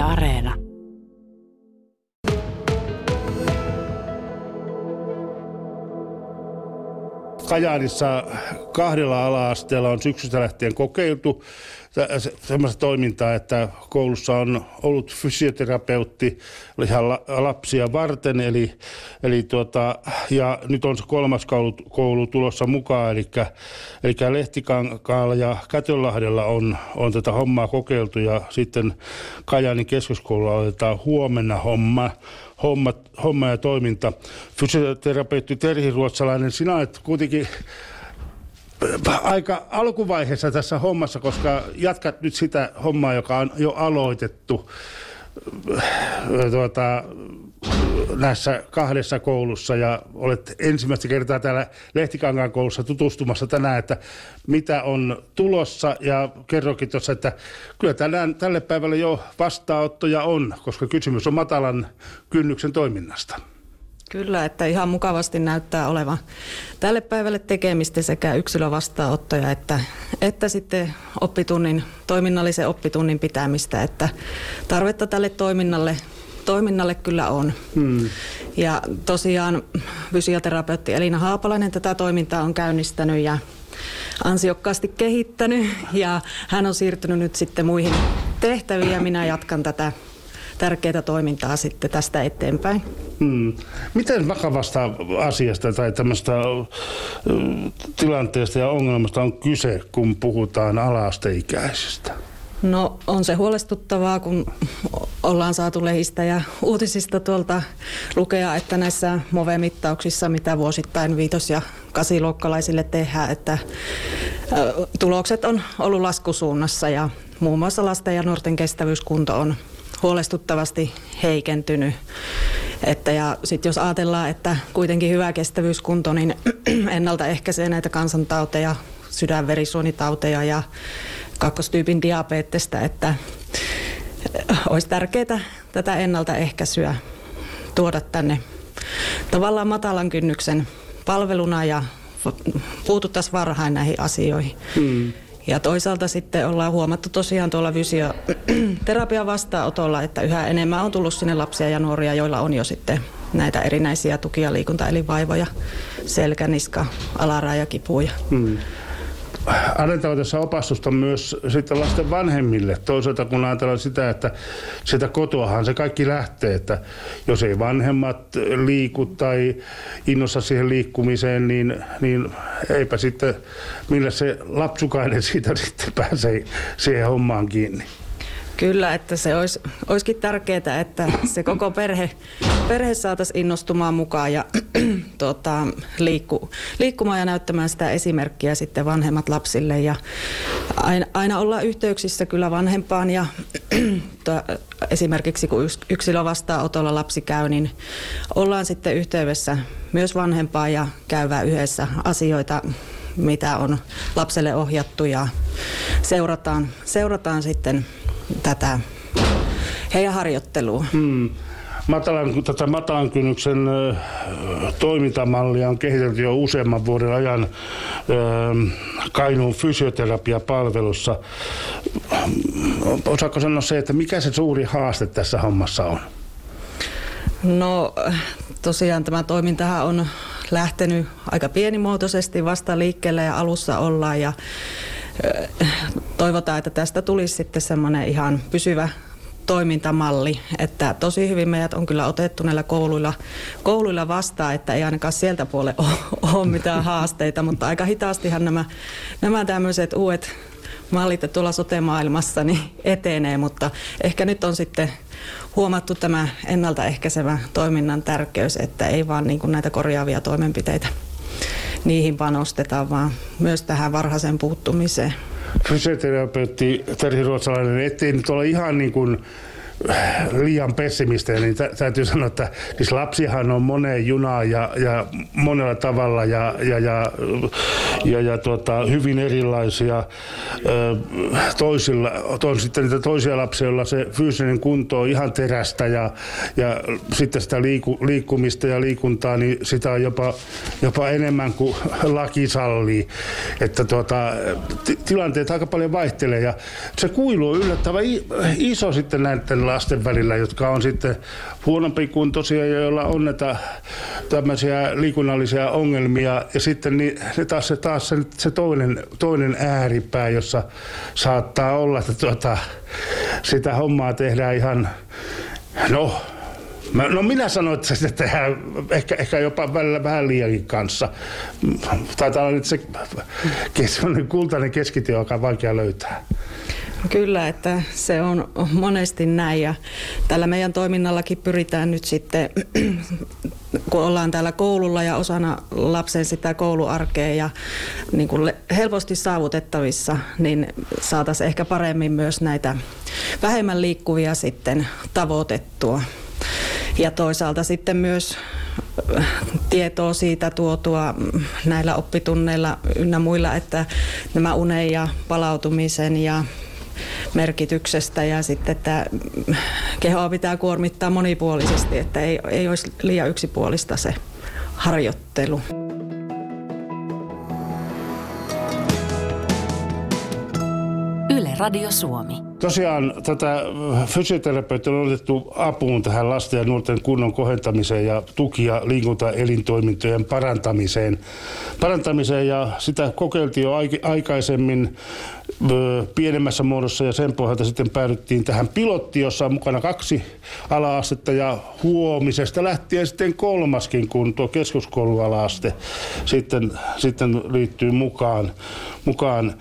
Areena. Kajaanissa kahdella ala-asteella on syksystä lähtien kokeiltu semmoista toimintaa, että koulussa on ollut fysioterapeutti ihan lapsia varten, eli, eli tuota, ja nyt on se kolmas koulu, koulu tulossa mukaan, eli, eli Lehtikankaalla ja Kätönlahdella on, on tätä hommaa kokeiltu, ja sitten Kajaanin keskuskoululla otetaan huomenna homma, homma, homma ja toiminta. Fysioterapeutti Terhi Ruotsalainen, sinä olet kuitenkin aika alkuvaiheessa tässä hommassa, koska jatkat nyt sitä hommaa, joka on jo aloitettu tuota, näissä kahdessa koulussa ja olet ensimmäistä kertaa täällä Lehtikankaan koulussa tutustumassa tänään, että mitä on tulossa ja kerrokin tuossa, että kyllä tänään, tälle päivälle jo vastaanottoja on, koska kysymys on matalan kynnyksen toiminnasta. Kyllä, että ihan mukavasti näyttää olevan tälle päivälle tekemistä sekä yksilövastaanottoja että, että sitten oppitunnin, toiminnallisen oppitunnin pitämistä, että tarvetta tälle toiminnalle toiminnalle kyllä on. Hmm. Ja tosiaan fysioterapeutti Elina Haapalainen tätä toimintaa on käynnistänyt ja ansiokkaasti kehittänyt ja hän on siirtynyt nyt sitten muihin tehtäviin ja minä jatkan tätä tärkeää toimintaa sitten tästä eteenpäin. Hmm. Miten vakavasta asiasta tai tämmöistä tilanteesta ja ongelmasta on kyse, kun puhutaan alaasteikäisistä? No on se huolestuttavaa, kun ollaan saatu lehistä ja uutisista tuolta lukea, että näissä MOVE-mittauksissa, mitä vuosittain viitos- ja kasiluokkalaisille tehdään, että tulokset on ollut laskusuunnassa ja muun muassa lasten ja nuorten kestävyyskunto on huolestuttavasti heikentynyt. Että ja sitten jos ajatellaan, että kuitenkin hyvä kestävyyskunto, niin ennaltaehkäisee näitä kansantauteja, sydänverisuonitauteja ja kakkostyypin diabetesta, että olisi tärkeää tätä ennaltaehkäisyä tuoda tänne tavallaan matalan kynnyksen palveluna ja puututtaisiin varhain näihin asioihin. Hmm. Ja toisaalta sitten ollaan huomattu tosiaan tuolla fysioterapian vastaanotolla, että yhä enemmän on tullut sinne lapsia ja nuoria, joilla on jo sitten näitä erinäisiä tuki- ja liikuntaelinvaivoja, selkä, niska, alarajakipuja. Hmm annetaan tässä opastusta myös sitten lasten vanhemmille. Toisaalta kun ajatellaan sitä, että sitä kotoahan se kaikki lähtee, että jos ei vanhemmat liiku tai innossa siihen liikkumiseen, niin, niin eipä sitten, millä se lapsukainen siitä sitten pääsee siihen hommaan kiinni. Kyllä, että se olisi, olisikin tärkeää, että se koko perhe, perhe saataisiin innostumaan mukaan ja tuota, liikku, liikkumaan ja näyttämään sitä esimerkkiä sitten vanhemmat lapsille. Ja aina, aina ollaan yhteyksissä kyllä vanhempaan ja esimerkiksi kun yksilö vastaanotolla lapsi käy, niin ollaan sitten yhteydessä myös vanhempaan ja käyvää yhdessä asioita mitä on lapselle ohjattu ja seurataan, seurataan sitten tätä heidän harjoittelua. Hmm. Matalan, tätä matalan kynnyksen toimintamallia on kehitelty jo useamman vuoden ajan Kainuun fysioterapiapalvelussa. Osaako sanoa se, että mikä se suuri haaste tässä hommassa on? No tosiaan tämä toimintahan on lähtenyt aika pienimuotoisesti vasta liikkeelle ja alussa ollaan ja toivotaan, että tästä tulisi sitten semmoinen ihan pysyvä toimintamalli, että tosi hyvin meidät on kyllä otettu näillä kouluilla, kouluilla vastaan, että ei ainakaan sieltä puolelle ole, ole mitään haasteita, mutta aika hitaastihan nämä, nämä tämmöiset uudet mallit tuolla sote-maailmassa niin etenee, mutta ehkä nyt on sitten huomattu tämä ennaltaehkäisevä toiminnan tärkeys, että ei vaan niin kuin näitä korjaavia toimenpiteitä niihin panostetaan, vaan myös tähän varhaisen puuttumiseen. Fysioterapeutti Terhi Ruotsalainen, ettei nyt ole ihan niin kuin liian pessimistejä, niin täytyy sanoa, että siis lapsihan on moneen junaan ja, ja monella tavalla ja, ja, ja, ja, ja tuota, hyvin erilaisia. Toisilla on sitten niitä toisia lapsia, joilla se fyysinen kunto on ihan terästä ja, ja sitten sitä liiku, liikkumista ja liikuntaa, niin sitä on jopa, jopa enemmän kuin laki sallii. Että tuota, tilanteet aika paljon vaihtelee ja se kuilu on yllättävän iso sitten näiden lasten välillä, jotka on sitten huonompi kuntoisia ja joilla on näitä tämmöisiä liikunnallisia ongelmia. Ja sitten niin, taas, se, taas se, se toinen, toinen ääripää, jossa saattaa olla, että tuota, sitä hommaa tehdään ihan, no Mä, no minä sanoin, että sitä tehdään ehkä, ehkä jopa välillä vähän liiankin kanssa. Taitaa olla nyt se kultainen keskitie, joka on vaikea löytää. Kyllä, että se on monesti näin ja tällä meidän toiminnallakin pyritään nyt sitten, kun ollaan täällä koululla ja osana lapsen sitä kouluarkea ja niin kuin helposti saavutettavissa, niin saataisiin ehkä paremmin myös näitä vähemmän liikkuvia sitten tavoitettua. Ja toisaalta sitten myös äh, tietoa siitä tuotua näillä oppitunneilla ynnä muilla, että nämä unen ja palautumisen ja merkityksestä ja sitten, että kehoa pitää kuormittaa monipuolisesti, että ei, ei olisi liian yksipuolista se harjoittelu. Yle Radio Suomi. Tosiaan tätä fysioterapeutia on otettu apuun tähän lasten ja nuorten kunnon kohentamiseen ja tuki- ja liikuntaelintoimintojen parantamiseen. parantamiseen ja sitä kokeiltiin jo aikaisemmin pienemmässä muodossa ja sen pohjalta sitten päädyttiin tähän pilottiin, jossa on mukana kaksi ala-astetta ja huomisesta lähtien sitten kolmaskin, kun tuo keskuskouluala-aste sitten, sitten liittyy mukaan. mukaan.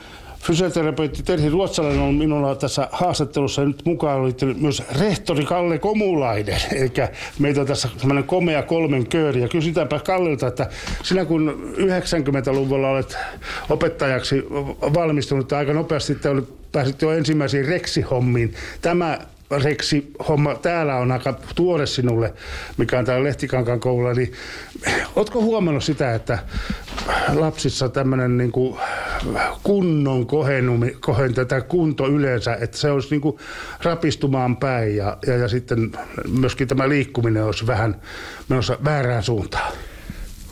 Fysioterapeutti Terhi Ruotsalainen on minulla tässä haastattelussa nyt mukaan oli myös rehtori Kalle Komulainen. Eli meitä on tässä semmoinen komea kolmen kööri. Ja kysytäänpä Kallilta, että sinä kun 90-luvulla olet opettajaksi valmistunut aika nopeasti, että pääsit jo ensimmäisiin reksihommiin. Tämä Reksi homma täällä on aika tuore sinulle, mikä on täällä Lehtikankan koululla, niin ootko huomannut sitä, että lapsissa tämmöinen niin kuin kunnon kohennumi, kohen tätä kunto yleensä, että se olisi niin kuin rapistumaan päin ja, ja, ja sitten myöskin tämä liikkuminen olisi vähän menossa väärään suuntaan?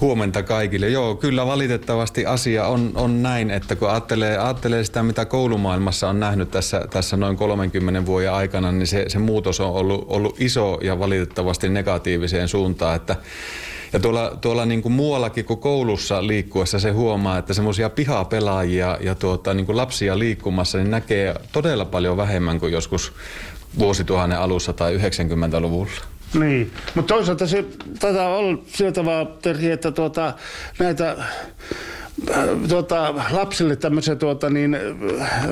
Huomenta kaikille. Joo, kyllä valitettavasti asia on, on näin, että kun ajattelee, ajattelee sitä, mitä koulumaailmassa on nähnyt tässä, tässä noin 30 vuoden aikana, niin se, se muutos on ollut, ollut iso ja valitettavasti negatiiviseen suuntaan. Että, ja tuolla, tuolla niin kuin muuallakin kuin koulussa liikkuessa se huomaa, että semmoisia pihapelaajia ja tuota, niin kuin lapsia liikkumassa niin näkee todella paljon vähemmän kuin joskus vuosituhannen alussa tai 90-luvulla. Niin, mutta toisaalta se taitaa olla sillä tavalla, Terhi, että tuota, näitä tuota, lapsille tämmöisiä tuota, niin, äh,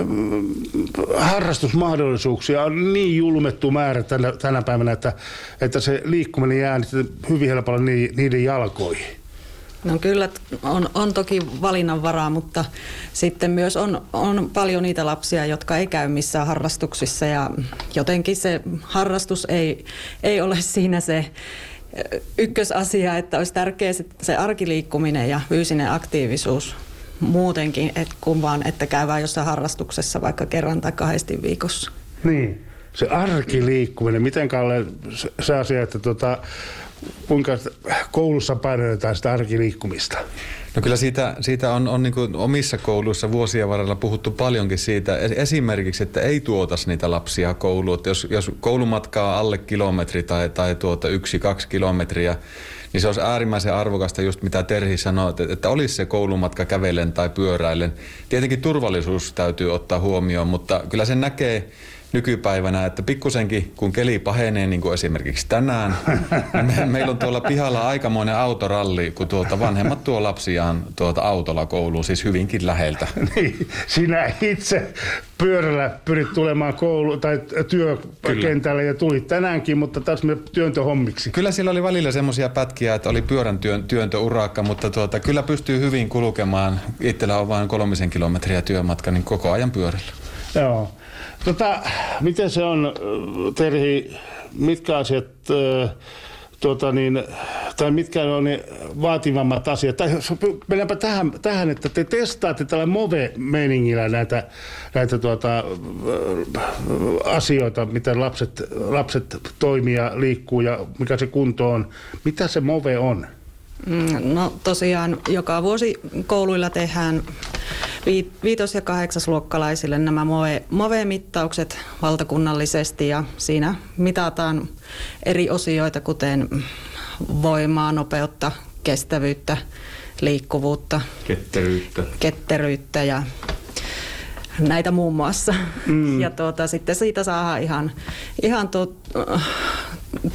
harrastusmahdollisuuksia on niin julmettu määrä tänä, tänä päivänä, että, että se liikkuminen jää hyvin helpolla niiden jalkoihin. No kyllä on, on toki valinnanvaraa, mutta sitten myös on, on paljon niitä lapsia, jotka ei käy missään harrastuksissa ja jotenkin se harrastus ei, ei ole siinä se ykkösasia, että olisi tärkeää se arkiliikkuminen ja fyysinen aktiivisuus muutenkin, et kun vaan, että käydään jossain harrastuksessa vaikka kerran tai kahdesti viikossa. Niin, se arkiliikkuminen, miten Kalle se asia, että tota, kuinka koulussa painotetaan sitä arkiliikkumista? No kyllä siitä, siitä on, on niin omissa kouluissa vuosien varrella puhuttu paljonkin siitä. Esimerkiksi, että ei tuotas niitä lapsia kouluun. Jos, jos koulumatka on alle kilometri tai, tai tuota yksi, kaksi kilometriä, niin se olisi äärimmäisen arvokasta just mitä Terhi sanoi, että, että olisi se koulumatka kävellen tai pyöräillen. Tietenkin turvallisuus täytyy ottaa huomioon, mutta kyllä se näkee nykypäivänä, että pikkusenkin kun keli pahenee, niin kuin esimerkiksi tänään, niin me, meillä on tuolla pihalla aikamoinen autoralli, kun tuota vanhemmat tuo lapsiaan tuota autolla kouluun, siis hyvinkin läheltä. Niin, sinä itse pyörällä pyrit tulemaan koulu- tai työkentälle ja tulit tänäänkin, mutta taas me työntöhommiksi. Kyllä siellä oli välillä semmoisia pätkiä, että oli pyörän työn, työntöurakka, mutta tuota, kyllä pystyy hyvin kulkemaan. Itsellä on vain kolmisen kilometriä työmatka, niin koko ajan pyörällä. Joo. Tota, miten se on, Terhi, mitkä asiat, tuota niin, tai mitkä on ne vaativammat asiat? Tai mennäänpä tähän, tähän, että te testaatte tällä Move-meiningillä näitä, näitä tuota, asioita, miten lapset, lapset toimii ja liikkuu ja mikä se kunto on. Mitä se Move on? Mm, no tosiaan joka vuosi kouluilla tehdään viitos- ja kahdeksasluokkalaisille nämä MOVE-mittaukset valtakunnallisesti ja siinä mitataan eri osioita, kuten voimaa, nopeutta, kestävyyttä, liikkuvuutta, ketteryyttä, ketteryyttä ja näitä muun muassa. Mm. Ja tuota, sitten siitä saa ihan, ihan tuot,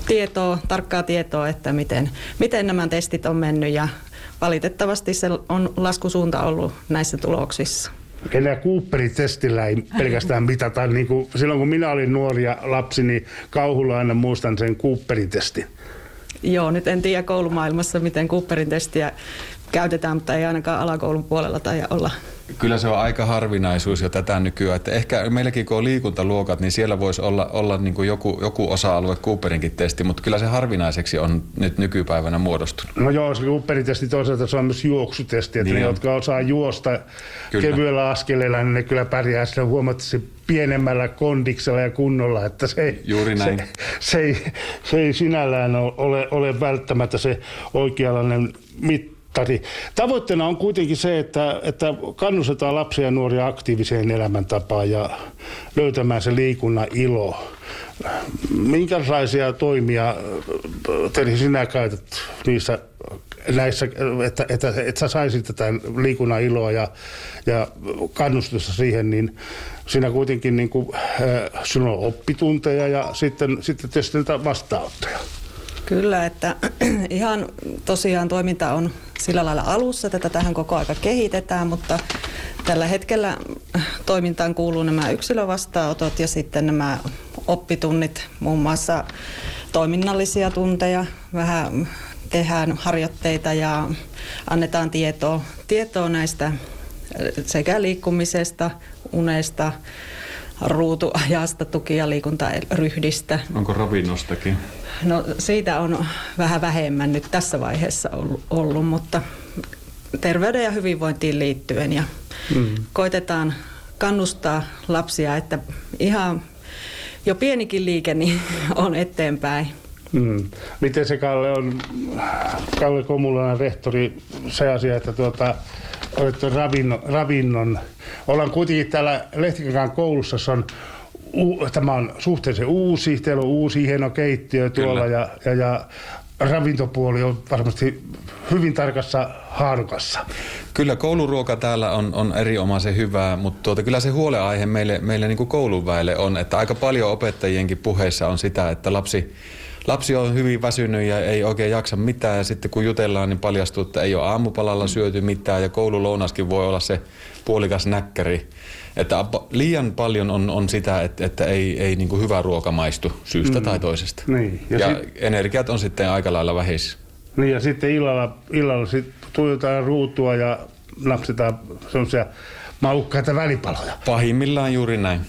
tietoa, tarkkaa tietoa, että miten, miten nämä testit on mennyt ja valitettavasti se on laskusuunta ollut näissä tuloksissa. Enää Cooperin testillä ei pelkästään mitata. Niin kuin silloin kun minä olin nuori ja lapsi, niin kauhulla aina muistan sen Cooperin testin. Joo, nyt en tiedä koulumaailmassa, miten Cooperin testiä käytetään, mutta ei ainakaan alakoulun puolella tai olla Kyllä se on aika harvinaisuus jo tätä nykyään. Että ehkä meilläkin kun on liikuntaluokat, niin siellä voisi olla, olla niin kuin joku, joku osa-alue Cooperinkin testi, mutta kyllä se harvinaiseksi on nyt nykypäivänä muodostunut. No joo, se Cooperin testi toisaalta se on myös juoksutesti, että niin ne, jotka osaa juosta kyllä. kevyellä askeleella, niin ne kyllä pärjää sillä huomattavasti pienemmällä kondiksella ja kunnolla, että se ei, Juuri näin. Se, se, ei, se ei sinällään ole, ole välttämättä se oikeanlainen mitta mittari. Tavoitteena on kuitenkin se, että, että kannustetaan lapsia ja nuoria aktiiviseen elämäntapaan ja löytämään se liikunnan ilo. Minkälaisia toimia, Terhi, sinä käytät niissä näissä, että, että, että sä saisit tätä liikunnan iloa ja, ja kannustusta siihen, niin siinä kuitenkin niin kuin, äh, sinulla on oppitunteja ja sitten, sitten tietysti vastaanottoja. Kyllä, että ihan tosiaan toiminta on sillä lailla alussa, että tähän koko aika kehitetään, mutta tällä hetkellä toimintaan kuuluu nämä yksilövastaanotot ja sitten nämä oppitunnit, muun muassa toiminnallisia tunteja, vähän tehdään harjoitteita ja annetaan tietoa, tietoa näistä sekä liikkumisesta, unesta, ruutuajasta, tuki- ja liikuntaryhdistä. Onko ravinnostakin? No siitä on vähän vähemmän nyt tässä vaiheessa ollut, mutta terveyden ja hyvinvointiin liittyen ja mm. koitetaan kannustaa lapsia, että ihan jo pienikin liike niin on eteenpäin. Mm. Miten se Kalle on, Kalle Komulainen rehtori, se asia, että tuota, olette ravinnon, ravinnon. Ollaan kuitenkin täällä Lehtikankaan koulussa, se on tämä on suhteellisen uusi, teillä on uusi hieno keittiö tuolla ja, ja, ja ravintopuoli on varmasti hyvin tarkassa haarukassa. Kyllä kouluruoka täällä on, on erinomaisen hyvää, mutta tuota, kyllä se huoleaihe meille, meille niin kuin kouluväelle on, että aika paljon opettajienkin puheissa on sitä, että lapsi, lapsi on hyvin väsynyt ja ei oikein jaksa mitään ja sitten kun jutellaan, niin paljastuu, että ei ole aamupalalla syöty mitään ja koululounaskin voi olla se puolikas näkkäri. Että liian paljon on, on sitä, että, että ei, ei niin kuin hyvä ruoka maistu syystä mm. tai toisesta. Niin. Ja, ja sit... energiat on sitten aika lailla vähissä. Niin ja sitten illalla, illalla sit tuijotaan ruutua ja napsitaan sellaisia maukkaita välipaloja. Pahimmillaan juuri näin.